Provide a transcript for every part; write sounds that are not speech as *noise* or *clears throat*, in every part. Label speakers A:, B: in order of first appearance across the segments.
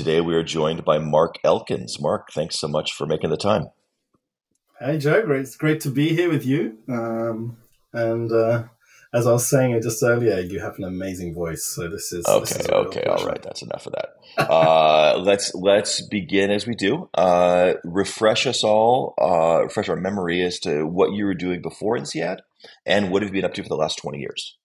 A: today we are joined by Mark Elkins. Mark, thanks so much for making the time.
B: Hey, Joe. Great, it's great to be here with you. Um, and uh, as I was saying it just earlier, you have an amazing voice. So this is
A: okay.
B: This is
A: okay, all right. That's enough of that. *laughs* uh, let's let's begin as we do. Uh, refresh us all. Uh, refresh our memory as to what you were doing before in INSEAD, and what have you been up to for the last twenty years.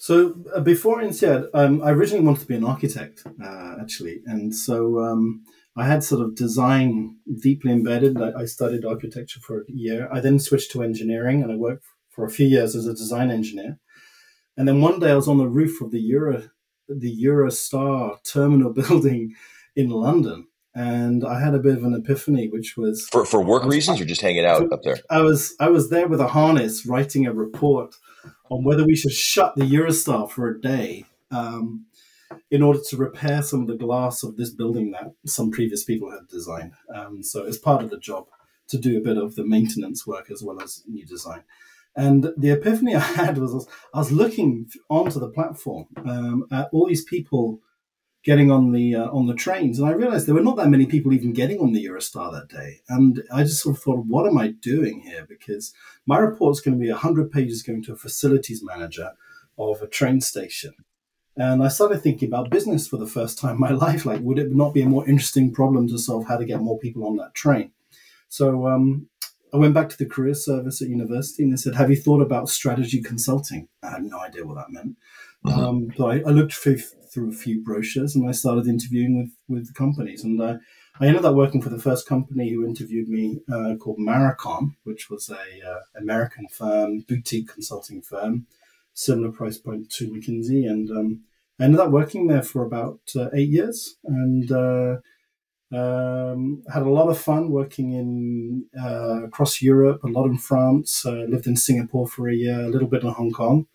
B: So uh, before INSEAD, um, I originally wanted to be an architect, uh, actually, and so um, I had sort of design deeply embedded. I, I, studied architecture for a year. I then switched to engineering, and I worked for a few years as a design engineer. And then one day, I was on the roof of the Euro, the Eurostar terminal *laughs* building in London, and I had a bit of an epiphany, which was
A: for for work was, reasons or just hanging out
B: for,
A: up there.
B: I was I was there with a harness, writing a report on whether we should shut the Eurostar for a day um, in order to repair some of the glass of this building that some previous people had designed. Um, so it's part of the job to do a bit of the maintenance work as well as new design. And the epiphany *laughs* I had was I was looking onto the platform um, at all these people getting on the uh, on the trains, and I realized there were not that many people even getting on the Eurostar that day. And I just sort of thought, what am I doing here? Because my report is going to be hundred pages going to a facilities manager of a train station. And I started thinking about business for the first time in my *laughs* life. Like, would it not be a more interesting problem to solve how to get more people on that train? So um, I went back to the career service at university and they said, Have you thought about strategy consulting? I had no idea what that meant. Mm-hmm. Um, so I, I looked through, through a few brochures and I started interviewing with, with companies. And uh, I ended up working for the first company who interviewed me uh, called Marakon, which was a uh, American firm, boutique consulting firm, similar price point to McKinsey. And um, I ended up working there for about uh, eight years and uh, um, had a lot of fun working in across Europe, a lot in France, lived in Singapore for a year, a little bit in Hong Kong.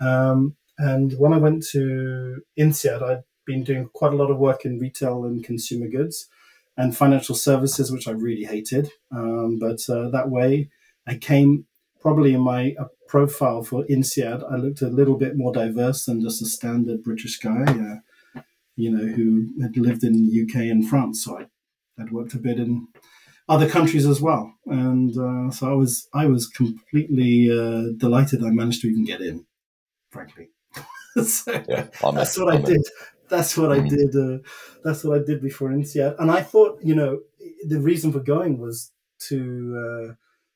B: Um, and when I went to INSEAD, I'd been doing quite a lot of work in retail and consumer goods and financial services, which I really hated. Um, but uh, that way, I came probably in my uh, profile for INSEAD, I looked a little bit more diverse than just a standard British guy, uh, you know, who had lived in the UK and France. So I, I'd worked a bit in other countries as well, and uh, so I was I was completely uh, delighted I managed to even get in, frankly. *laughs* so yeah, that's what I did. That's what I mm-hmm. did. Uh, that's what I did before INSEAD. And I thought, you know, the reason for going was to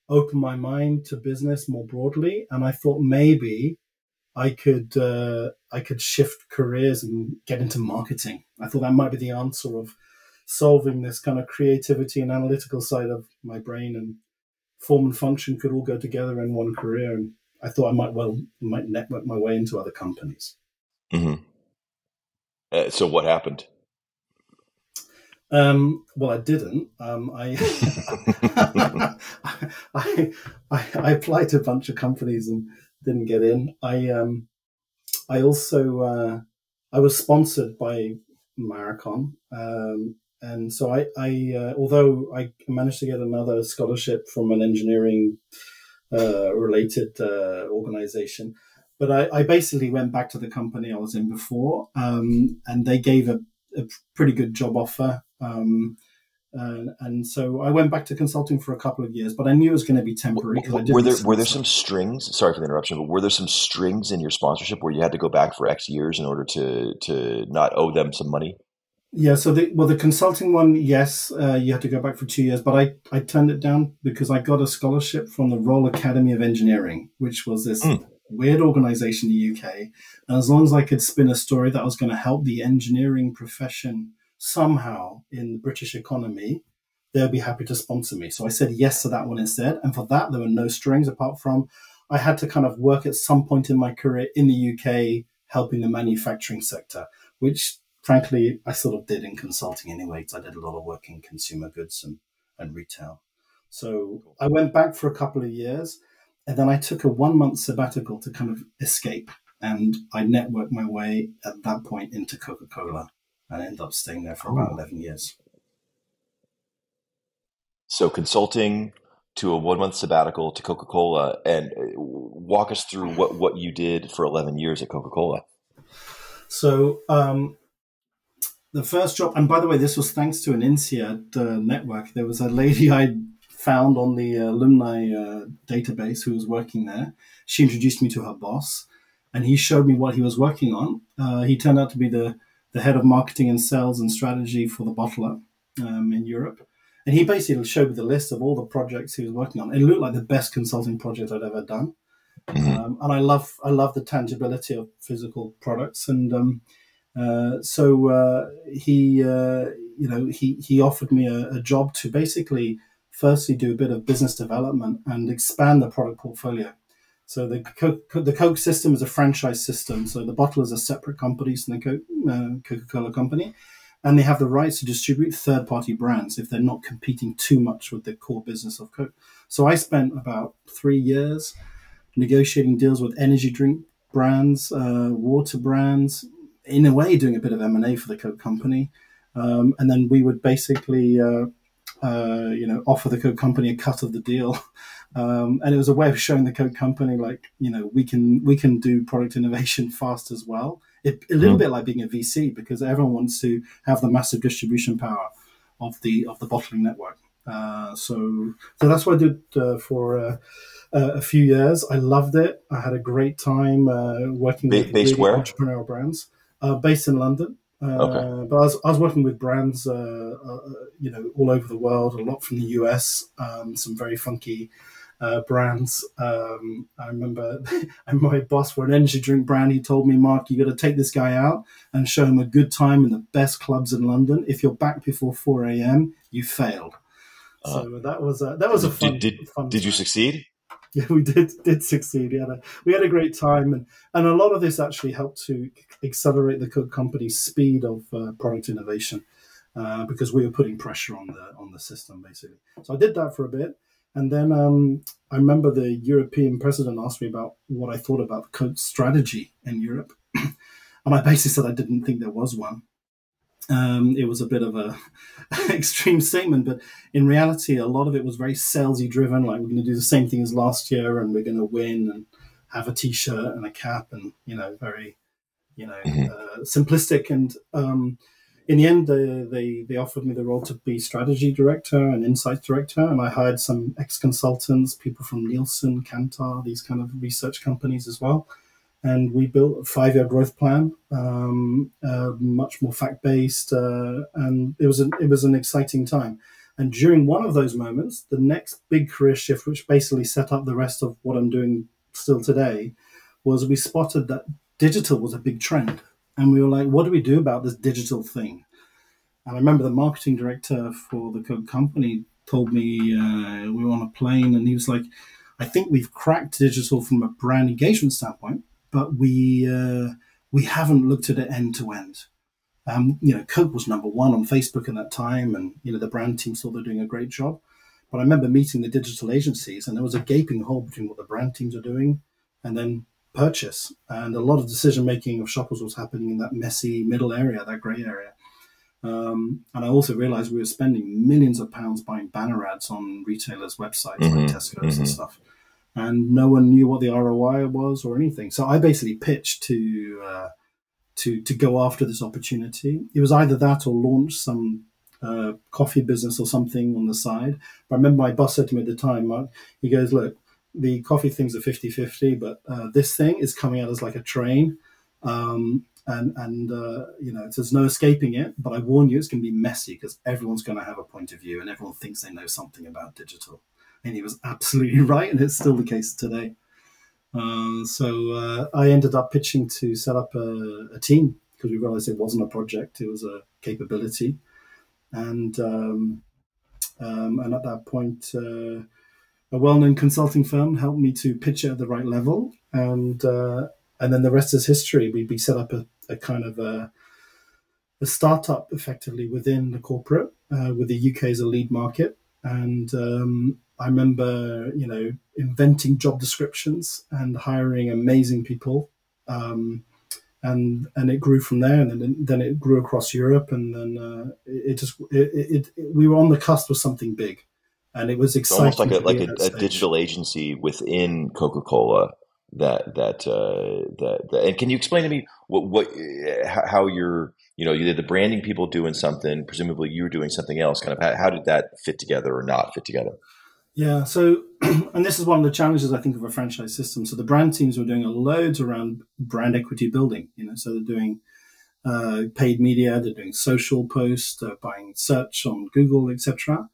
B: uh, open my mind to business more broadly. And I thought maybe I could uh, I could shift careers and get into marketing. I thought that might be the answer of solving this kind of creativity and analytical side of my brain and form and function could all go together in one career. And I thought I might well might network my way into other companies.
A: Mm-hmm. Uh, so what happened?
B: Um, well, I didn't. Um, I, *laughs* I, I, I, applied to a bunch of companies and didn't get in. I, um, I also uh, I was sponsored by Marakon, um, and so I, I uh, although I managed to get another scholarship from an engineering uh, related uh, organization. But I, I, basically went back to the company I was in before, um, and they gave a, a, pretty good job offer. Um, and, and, so I went back to consulting for a couple of years, but I knew it was going to be temporary.
A: Were there were there some strings? Sorry for the interruption, but were there some strings in your sponsorship where you had to go back for X years in order to to not owe them some money?
B: Yeah, so the well, the consulting one, yes, uh, you had to go back for two years, but I, I turned it down because I got a scholarship from the Royal Academy of Engineering, which was this mm. weird organization in the UK. And as long as I could spin a story that was going to help the engineering profession somehow in the British economy, they'll be happy to sponsor me. So I said yes to that one instead. And for that, there were no strings apart from I had to kind of work at some point in my career in the UK helping the manufacturing sector, which frankly, I sort of did in consulting anyway. I did a lot of work in consumer goods and, and retail. So I went back for a couple of years and then I took a one month sabbatical to kind of escape. And I networked my way at that point into Coca Cola and I ended up staying there for about oh. 11 years.
A: So consulting to a one month sabbatical to Coca Cola and uh, walk us through what, what you did for 11 years at Coca Cola.
B: So um, the first job, and by the way, this was thanks to an INSEAD uh, network. There was a lady I found on the alumni uh, database who was working there. She introduced me to her boss, and he showed me what he was working on. Uh, he turned out to be the the head of marketing and sales and strategy for the bottler um, in Europe. And he basically showed me the list of all the projects he was working on. It looked like the best consulting project I'd ever done. Mm-hmm. Um, and I love I love the tangibility of physical products. And um, so uh, he, uh, you know, he he offered me a, a, job to basically, firstly, do a bit of business development and expand the product portfolio. So the Coke, the Coke system is a franchise system. So the bottlers are separate companies from the uh, Coca-Cola company, and they have the rights to distribute third-party brands if they're not competing too much with the core business of Coke. So I spent about three years negotiating deals with energy drink brands, uh, water brands, in a way doing a bit of M&A for the Coke company. Um, and then we would basically, uh, uh, you know, offer the Coke company a cut of the deal. *laughs* Um, and it was a way of showing the Coke company, like, you know, we can we can do product innovation *laughs* fast as well. It, a little mm. bit like being a VC because everyone wants to have the massive distribution power of the of the bottling network. Uh, so so that's what I did uh, for uh, a few years. I loved it. I had a great time uh, working with
A: based really
B: entrepreneurial brands uh, based in London. Uh, okay. But I was, I was working with brands, uh, uh, you know, all over the world. A lot from the US, um, some very funky uh, brands. Um, I remember *laughs* my boss for an energy drink brand. He told me, "Mark, you got to take this guy out and show him a good time in the best clubs in London. If you're back before 4 a.m., you failed." So that was a, that was a fun.
A: Did, did,
B: fun
A: did you succeed? *laughs*
B: yeah, we did did succeed. We had a we had a great time, and and a lot of this actually helped to accelerate the Coke company's speed of uh, product innovation uh, because we were putting pressure on the on the system basically. So I did that for a bit, and then um, I remember the European president asked me about what I thought about the Coke strategy in Europe, *clears throat* and I basically said I didn't think there was one. Um, it was a bit of a *laughs* extreme statement, but in reality, a lot of it was very salesy driven. Like we're going to do the same thing as last year, and we're going to win, and have a T-shirt and a cap, and you know, very, you know, mm-hmm. uh, simplistic. And um, in the end, they, they they offered me the role to be strategy director and insight director, and I hired some ex consultants, people from Nielsen, Kantar, these kind of research companies as well and we built a five-year growth plan, um, uh, much more fact-based, uh, and it was an, it was an exciting time. And during one of those moments, the next big career shift, which basically set up the rest of what I'm doing still today, was we spotted that digital was a big trend, and we were like, "What do we do about this digital thing?" And I remember the marketing director for the Coke company told me uh, we were on a plane, and he was like, "I think we've cracked digital from a brand engagement standpoint." But we uh, we haven't looked at it end to end. Um, you know, Coke was number one on Facebook at that time, and you know the brand team thought they're doing a great job. But I remember meeting the digital agencies, and there was a gaping hole between what the brand teams are doing and then purchase. And a lot of decision making of shoppers was happening in that messy middle area, that grey area. Um, and I also realized we were spending millions of pounds buying banner ads on retailers' websites mm-hmm, like Tesco's mm-hmm. and stuff and no one knew what the ROI was or anything. So I basically pitched to uh, to to go after this opportunity. It was either that or launch some uh, coffee business or something on the side. But I remember my boss said to me at the time, he goes, "Look, the coffee thing's a 50-50, but uh, this thing is coming at us like a train." Um, and and uh, you know there's no escaping it. But I warn you, it's going to be messy because everyone's going to have a point of view, and everyone thinks they know something about digital and he was absolutely *laughs* right, and it's still the case today. Uh, so uh, I ended up pitching to set up a, a, team because we realized it wasn't a project; it was a capability, and um, um, and at that point, uh, a well-known consulting firm helped me to pitch it at the right level, and uh, and then the rest is history. We we set up a, a kind of a, a startup effectively within the corporate uh, with the UK as a lead market, and um, I remember, you know, inventing job descriptions and hiring amazing people. Um, and and it grew from there, and then then it grew across Europe, and then uh, it, it, just it, it, it, we were on the cusp of something big, and it was exciting.
A: almost like a like a, a digital agency within Coca Cola that that uh, that, that and can you explain to me what what how you're you know you did the branding people doing something presumably you were doing something else kind of how, how did that fit together or not fit together
B: yeah so *clears throat* and this is one of the challenges i think of a franchise system. So the brand teams were doing loads around brand equity building you know so they're doing uh, paid media they're doing social posts they're buying search on google etc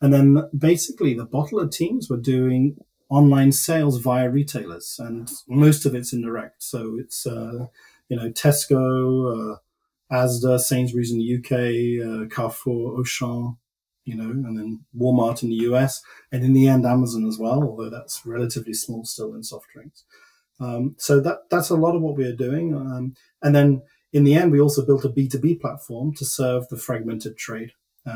B: and then basically the bottler teams were doing online sales via retailers, and most of it's indirect. So it's uh, you know Tesco, uh, Asda, Sainsbury's in the UK, uh, Carrefour, Auchan, you know, and then Walmart in the US, and in the end Amazon as well, although that's relatively small still in soft drinks. Um, so that that's a lot of what we are doing, um, and then in the end we also built a B two B platform to serve the fragmented trade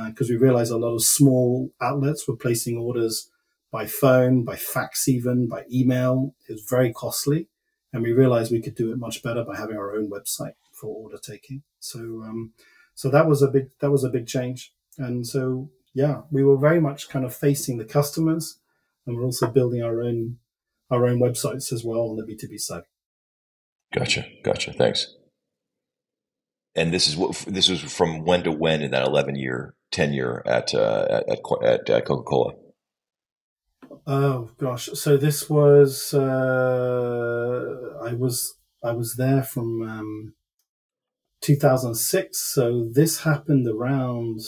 B: because uh, we realized a lot of small outlets were placing orders by phone, by fax, even by email. It was very costly. And we realized we could do it much better by having our own website for order taking. So, um, so that was a big, that was a big change. And so, yeah, we were very much kind of facing the customers and we're also building our own, our own websites as well on the B2B side.
A: Gotcha. Gotcha. Thanks. And this is what, this was from when to when in that 11 year tenure at, uh, at, at, at Coca Cola?
B: Oh gosh, so this was uh, I was I was there from um, 2006. So this happened around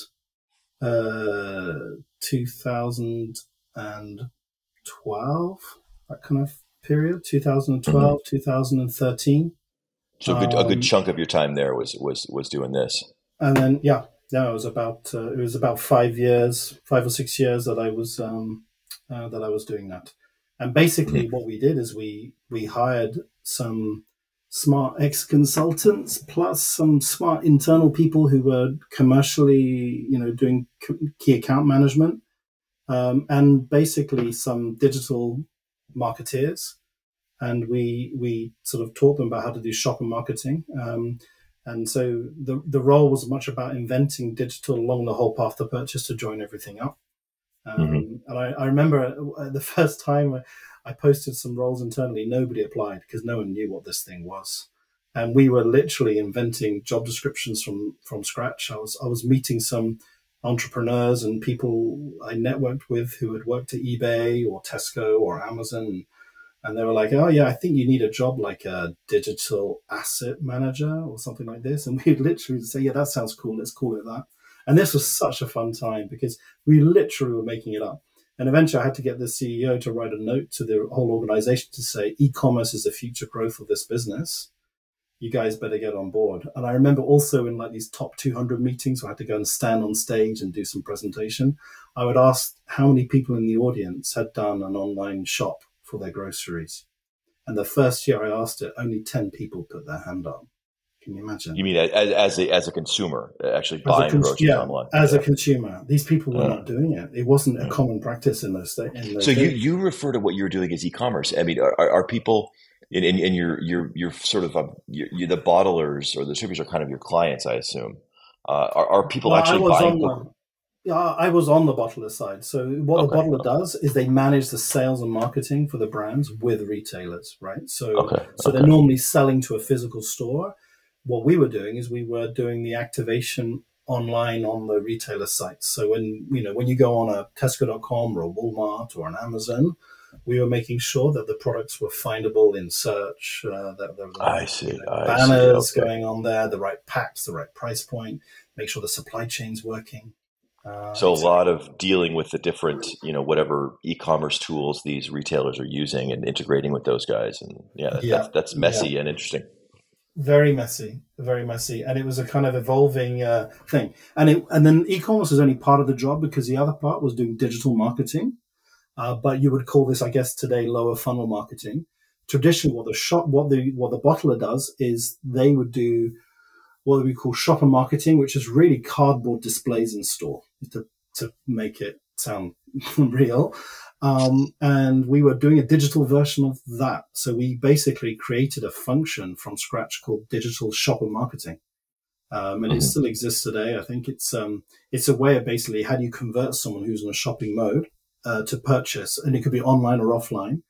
B: uh, 2012, that kind of period, 2012, mm-hmm. 2013.
A: So a good, um, a good um, chunk of your time there was was was doing this.
B: And then yeah, yeah, it was about uh, it was about five years, five or six years that I was. Um, uh, that I was doing that. And basically, mm-hmm. what we did is we we hired some smart ex consultants plus some smart internal people who were commercially, you know, doing key account management, um, and basically some digital marketeers. And we we sort of taught them about how to do shopper marketing. Um, and so the the role was much about inventing digital along the whole path to purchase to join everything up. Um, mm-hmm. And I, I, remember the *laughs* first time I posted some roles internally, nobody applied because no one knew what this thing was. And we were literally inventing job descriptions from, from scratch. I was, I was meeting some entrepreneurs and people I networked with who had worked at eBay or Tesco or Amazon. And they were like, oh, yeah, I think you need a job like a digital asset manager or something like this. And we'd literally say, yeah, that sounds cool. Let's call it that. And this was such a fun time because we literally were making it up. And eventually I had to get the CEO to write a note to the whole organization to say, e-commerce is the future growth of this business. You guys better get on board. And I remember also in like these top 200 meetings where I had to go and stand on stage and do some presentation, I would ask how many people in the audience had done an online shop for their groceries. And the first year I asked it, only 10 people put their hand up. Can you imagine?
A: You mean as, as a as a consumer, actually buying cons- groceries
B: yeah,
A: online?
B: As yeah. a consumer, these people were uh, not doing it. It wasn't a uh, common practice in those, in
A: those so days. you you refer to what you're doing as e-commerce. I mean, are, are people in, in, in, your your your sort of um, you the bottlers or the distributors are kind of your clients, I assume. Uh, are, are people well, actually buying?
B: The, yeah, I was on the bottler side. So what okay. the bottler does is they manage the sales and marketing for the brands with retailers, right? So okay. so they're normally selling to a physical store what we were doing is we were doing the activation online on the retailer sites. So when you know when you go on a Tesco.com or a Walmart or an Amazon, we were making sure that the products were findable in search. Uh, that there were
A: I see you know,
B: banners
A: see.
B: Okay. going on there, the right packs, the right price point. Make sure the supply chain's working.
A: Uh, so a lot of dealing with the different, you know, whatever e-commerce tools these retailers are using and integrating with those guys, and yeah, yeah. That's, that's messy yeah. and interesting
B: very messy, very messy, and it was a kind of evolving uh, thing. And it, and then e-commerce was only part of the job because the other part was doing digital marketing. Uh, but you would call this, I guess, today lower funnel marketing. Traditionally, what the shop, what the what the bottler does is they would do what we call shopper marketing, which is really cardboard displays in store to to make it sound *laughs* real. Um, and we were doing a digital version of that. So we basically created a function from scratch called digital shopper marketing. Um, and mm-hmm. it still exists today. I think it's um, it's a way of basically how do you convert someone who's in a shopping mode uh, to purchase, and it could be online or offline.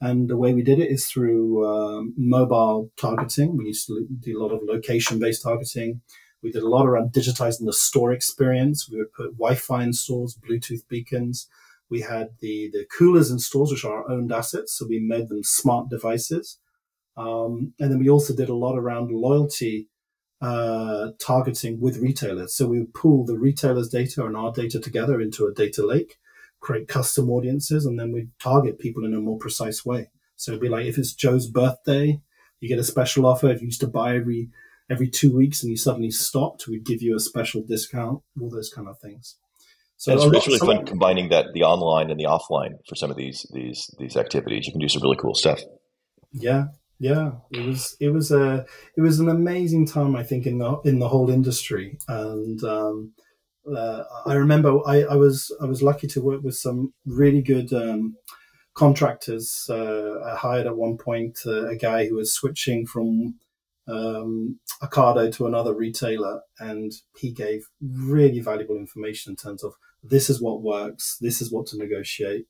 B: And the way we did it is through um, mobile targeting. We used to do a lot of location based targeting. We did a lot around digitizing the store experience. We would put Wi-Fi in stores, Bluetooth beacons. We had the, the coolers in stores, which are our owned assets. So we made them smart devices. Um, and then we also did a lot around loyalty uh, targeting with retailers. So we would pool the retailers' data and our data together into a data lake, create custom audiences, and then we target people in a more precise way. So it'd be like if it's Joe's birthday, you get a special offer. If you used to buy every every two weeks and you suddenly stopped, we'd give you a special discount, all those kind of things.
A: So it's, really fun combining that the online and the offline for some of these these these activities. You can do some really cool stuff.
B: Yeah, yeah. It was it was a it was an amazing time. I think in the in the whole industry, and um, uh, I remember I, I was I was lucky to work with some really good. Um, contractors uh, I hired at one point uh, a guy who was switching from um, Ocado to another retailer, and he gave really valuable information in terms of this is what works, this is what to negotiate,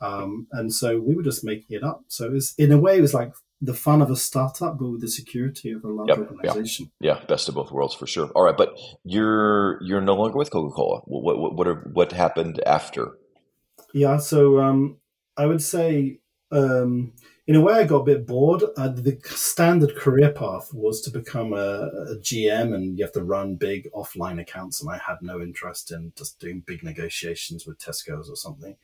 B: um, and so we were just making it up. So it was, in a way, it was like the fun of a startup, but with the security of a large yep, organization.
A: Yeah. yeah, best of both worlds for sure. All right, but you're you're no longer with Coca Cola. What what what, are, what happened after?
B: Yeah, so um, I would say um, in a way, I got a bit bored. Uh, the standard career path was to become a, a, GM, and you have to run big offline accounts. And I had no interest in just doing big negotiations with Tesco's or something.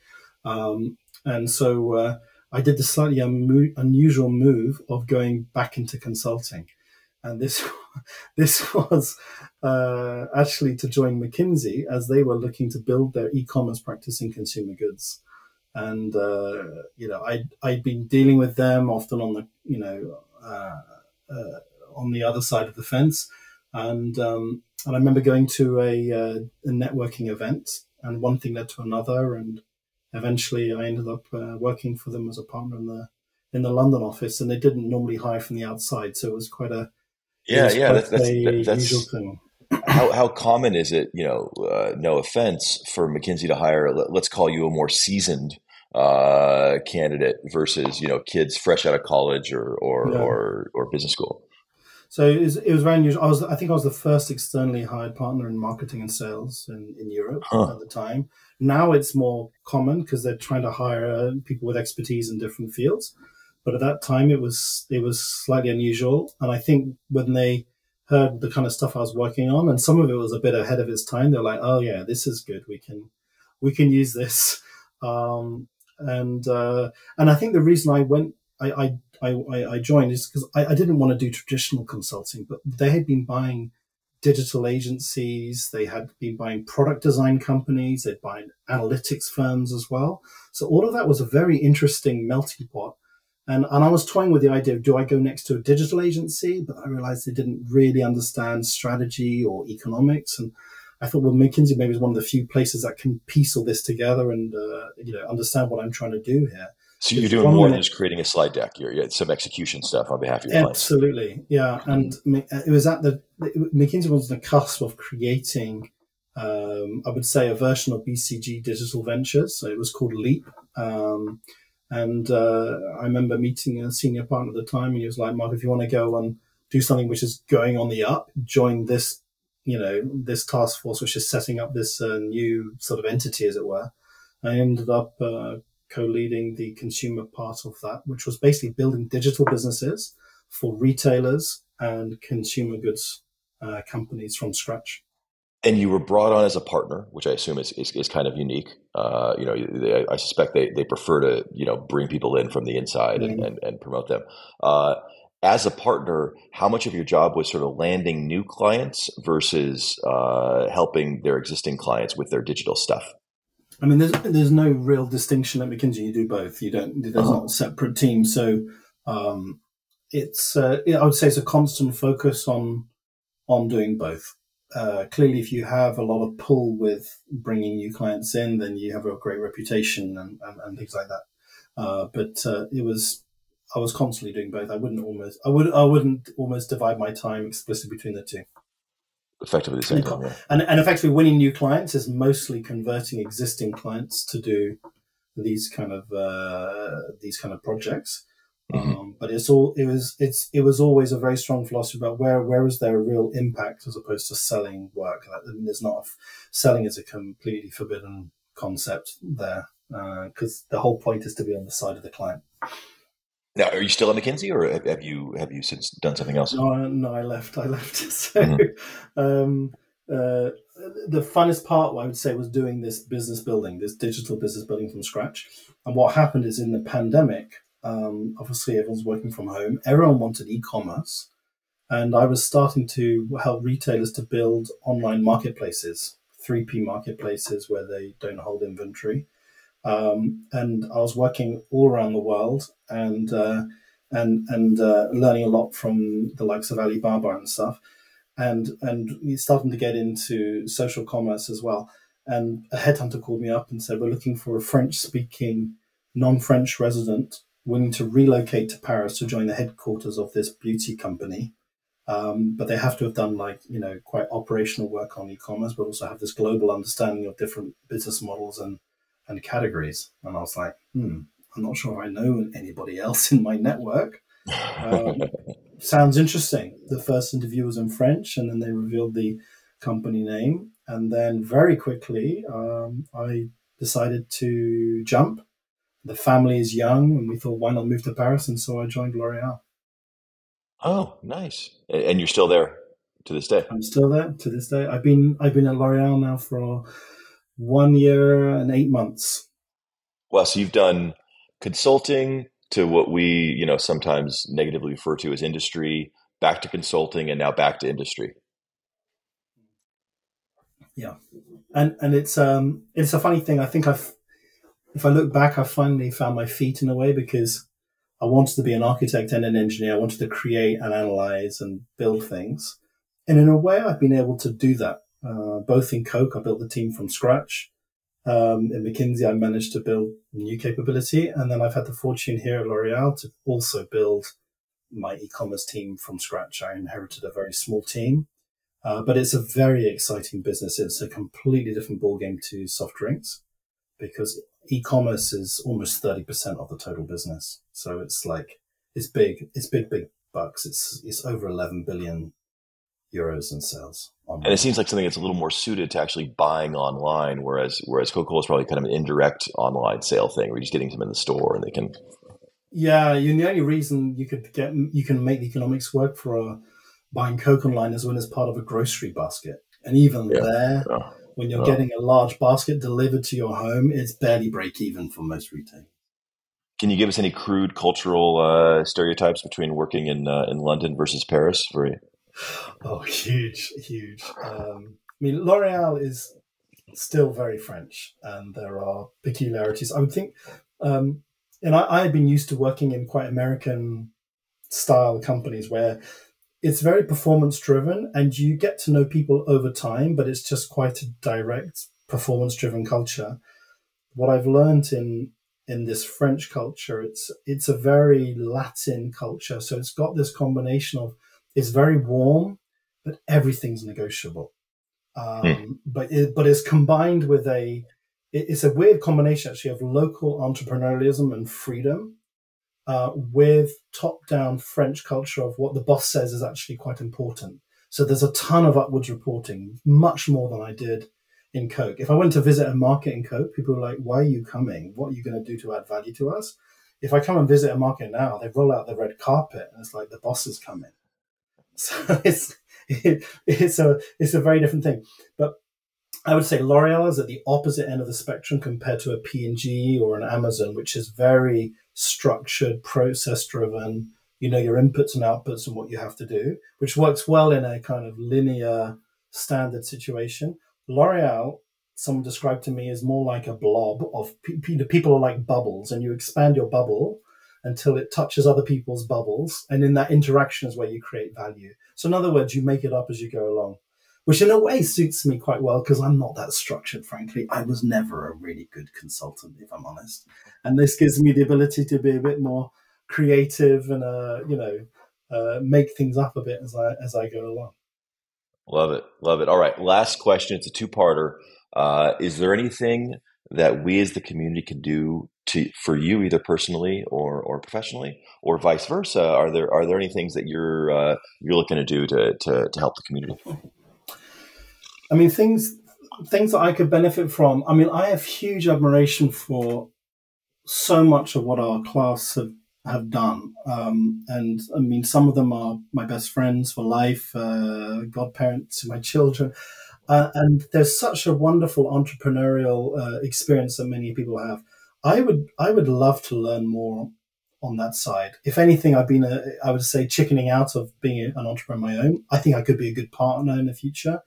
B: Um, and so uh, I did the slightly un- unusual move of going back into consulting, and this *laughs* this was uh, actually to join McKinsey as they were looking to build their e-commerce practice in consumer goods and uh, you know I I'd been dealing with them often on the you know uh, uh, on the other side of the fence, and um, and I remember going to a, uh, a, networking event, and one thing led to another, and eventually I ended up uh, working for them as a partner in the in the London office, and they didn't normally hire from the outside, so it was quite a
A: yeah yeah that's, that's, that's, usual thing how, how common is it, you know, uh, no offense, for McKinsey to hire, let's call you a more seasoned uh, candidate versus, you know, kids fresh out of college or, or, yeah. or, or business school?
B: So it was, it was very unusual. I was, I think I was the first externally hired partner in marketing and sales in, in Europe huh. at the time. Now it's more common because they're trying to hire people with expertise in different fields. But at that time, it was it was slightly unusual. And I think when they heard the kind of stuff I was working on, and some of it was a bit ahead of its time. They're like, "Oh yeah, this is good. We can we can use this." *laughs* Um, and uh, and I think the reason I went, I I, I, I joined is because I, I didn't want to do traditional consulting, but they had been buying digital agencies, they had been buying product design companies, they'd buying analytics firms as well. So all of that was a very interesting melting pot and, and I was toying with the idea of do I go next to a digital agency? But I realized they didn't really understand strategy or economics. And I thought, well, McKinsey maybe is one of the few places that can piece all this together and, uh, you know, understand what I'm trying to do here.
A: So you're doing more than just creating a slide deck. You're, you're some execution stuff on behalf of your
B: clients. Absolutely, yeah. And it was at the McKinsey was on the cusp of creating, um, I would say, a version of BCG Digital Ventures. So it was called Leap. Um, and uh, I remember meeting a senior partner at the time, and he was like, "Mark, if you want to go and do something which is going on the up, join this, you know, this task force which is setting up this uh, new sort of entity, as it were." I ended up uh, co-leading the consumer part of that, which was basically building digital businesses for retailers and consumer goods uh, companies from scratch
A: and you were brought on as a partner, which I assume is, is, is kind of unique. Uh, you know, they, I suspect they, they prefer to, you know, bring people in from the inside mm-hmm. and, and, and, promote them. Uh, as a partner, how much of your job was sort of landing new clients versus uh, helping their existing clients with their digital stuff?
B: I mean, there's there's no real distinction at McKinsey. You do both. You don't. There's uh-huh. not separate teams. So um, it's uh, I would say it's a constant focus on on doing both uh, clearly, if you have a lot of pull with bringing new clients in, then you have a great reputation and, and, and things like that. Uh, but uh, it was, I was constantly doing both. I wouldn't almost, I would, I wouldn't almost divide my time explicitly between the two.
A: Effectively the same time, yeah.
B: And, and effectively winning new clients is mostly converting existing clients to do these kind of uh, these kind of projects. Mm-hmm. Um, but it's all it was it's it was always a very strong philosophy about where where is there a real impact as opposed to selling work. I mean, there's not a, selling is a completely forbidden concept there because uh, the whole point is to be on the side of the client.
A: Now, are you still at McKinsey, or have you have you since done something else?
B: No, no, I left. I left. *laughs* So, mm-hmm. um, uh, the funnest part, I would say, was doing this business building, this digital business building from scratch. And what happened is in the pandemic, um, obviously everyone's working from home. Everyone wanted e-commerce, and I was starting to help retailers to build online marketplaces, 3P marketplaces where they don't hold inventory. Um, and I was working all around the world and uh, and and uh, learning a lot from the likes of Alibaba and stuff and and starting to get into social commerce as well. And a headhunter called me up and said, "We're looking for a French-speaking, non-French resident willing to relocate to Paris to join the headquarters of this beauty company." Um, but they have to have done like you know quite operational work on e-commerce, but also have this global understanding of different business models and and categories. And I was like, hmm, I'm not sure I know anybody else in my network. Um, *laughs* sounds interesting. The first interview was in French, and then they revealed the company name. And then very quickly, um, I decided to jump. The family is young, and we thought, why not move to Paris? And so I joined L'Oreal.
A: Oh, nice! And you're still there to this day.
B: I'm still there to this day. I've been I've been at L'Oreal now for one year and eight months.
A: Well, so you've done consulting, to what we you know sometimes negatively refer to as industry back to consulting and now back to industry
B: yeah and and it's um it's a funny thing i think i've if i look back i finally found my feet in a way because i wanted to be an architect and an engineer i wanted to create and analyze and build things and in a way i've been able to do that uh, both in coke i built the team from scratch um, in McKinsey, I managed to build new capability. And then I've had the fortune here at L'Oreal to also build my e-commerce team from scratch. I inherited a very small team, uh, but it's a very exciting business. It's a completely different ballgame to soft drinks because e-commerce is almost 30% of the total business. So it's like, it's big, it's big, big bucks. It's, it's over 11 billion euros in sales.
A: And it seems like something that's a little more suited to actually buying online, whereas whereas Coca Cola is probably kind of an indirect online sale thing, where you're just getting them in the store and they can.
B: Yeah, you, the only reason you could get you can make the economics work for a, buying Coke online is when it's part of a grocery basket, and even yeah. there, yeah. When you're yeah. getting a large basket delivered to your home, it's barely break even for most retailers.
A: Can you give us any crude cultural uh, stereotypes between working in uh, in London versus Paris for you?
B: Oh, huge, huge. Um, I mean, L'Oreal is still very French, and there are peculiarities. I would think, um, and I, I had been used to working in quite American style companies where it's very performance driven and you get to know people over time, but it's just quite a direct performance driven culture. What I've learned in in this French culture, it's it's a very Latin culture. So it's got this combination of it's very warm, but everything's negotiable. Um, mm. But it, but it's combined with a it's a weird combination actually of local entrepreneurialism and freedom uh, with top down French culture of what the boss says is actually quite important. So there's a ton of upwards reporting, much more than I did in Coke. If I went to visit a market in Coke, people were like, "Why are you coming? What are you going to do to add value to us?" If I come and visit a market now, they roll out the red carpet and it's like the boss is coming. *laughs* So it's it, it's a it's a very different thing. But I would say L'Oreal is at the opposite end of the spectrum compared to a P&G or an Amazon, which is very structured, process driven. You know your inputs and outputs and what you have to do, which works well in a kind of linear standard situation. L'Oreal, someone described to me, is more like a blob of people are like bubbles, and you expand your bubble until it touches other people's bubbles. And in that interaction is where you create value. So, in other words, you make it up as you go along, which in a way suits me quite well because I'm not that structured, frankly. I was never a really good consultant, if I'm honest. And this gives me the ability to be a bit more creative and, uh, you know, uh, make things up a bit as I, as I go along.
A: Love it. Love it. All right. Last question. It's a two parter. Uh, is there anything that we as the community can do to for you either personally or or professionally or vice versa are there are there any things that you're uh, you're looking to do to, to to help the community *laughs*
B: i mean things things that i could benefit from i mean i have huge admiration for so much of what our class have, have done um, and i mean some of them are my best friends for life uh, godparents to my children uh, and there's such a wonderful entrepreneurial uh, experience that many people have. I would I would love to learn more on that side. If anything, I've been a, I would say chickening out of being an entrepreneur on my own. I think I could be a good partner in the future,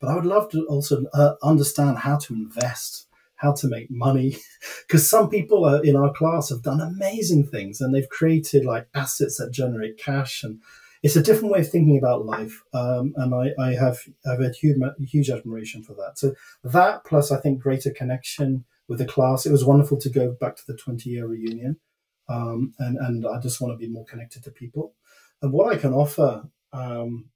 B: but I would love to also uh, understand how to invest, how to make money, *laughs* because some people in our class have done amazing things and they've created like assets that generate cash and it's a different way of thinking about life, um, and I, I have I've had huge, huge admiration for that. So that plus I think greater connection with the class. It was wonderful to go back to the twenty year reunion, um, and and I just want to be more connected to people. And what I can offer um,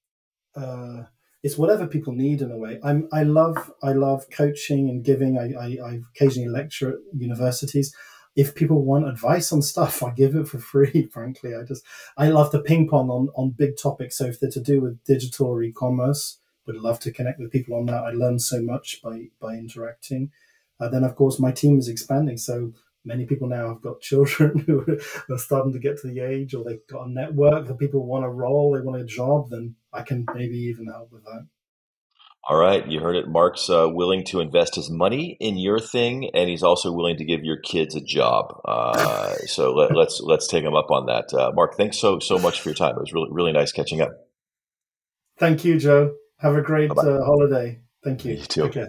B: uh, is whatever people need in a way. I'm I love I love coaching and giving. I, I, I occasionally lecture at universities if people want advice on stuff, *laughs* I give it for free. *laughs* Frankly, I just I love to ping pong on on big topics. So if they're to do with digital or e-commerce, would love to connect with people on that. I learn so much by by interacting. Uh, then of course my team is expanding. So many people now have got *laughs* children who are starting to get to the age, or they've got a network that people want a role, they want a job. Then I can maybe even help with that.
A: All right, you heard it. Mark's uh, willing to invest his money in your thing, and he's also willing to give your kids a job. Uh, so let, us let's, let's take him up on that. Uh, Mark, thanks so so much for your time. It was really really nice catching up.
B: Thank you, Joe. Have a great uh, holiday. Thank you.
A: You too. Okay.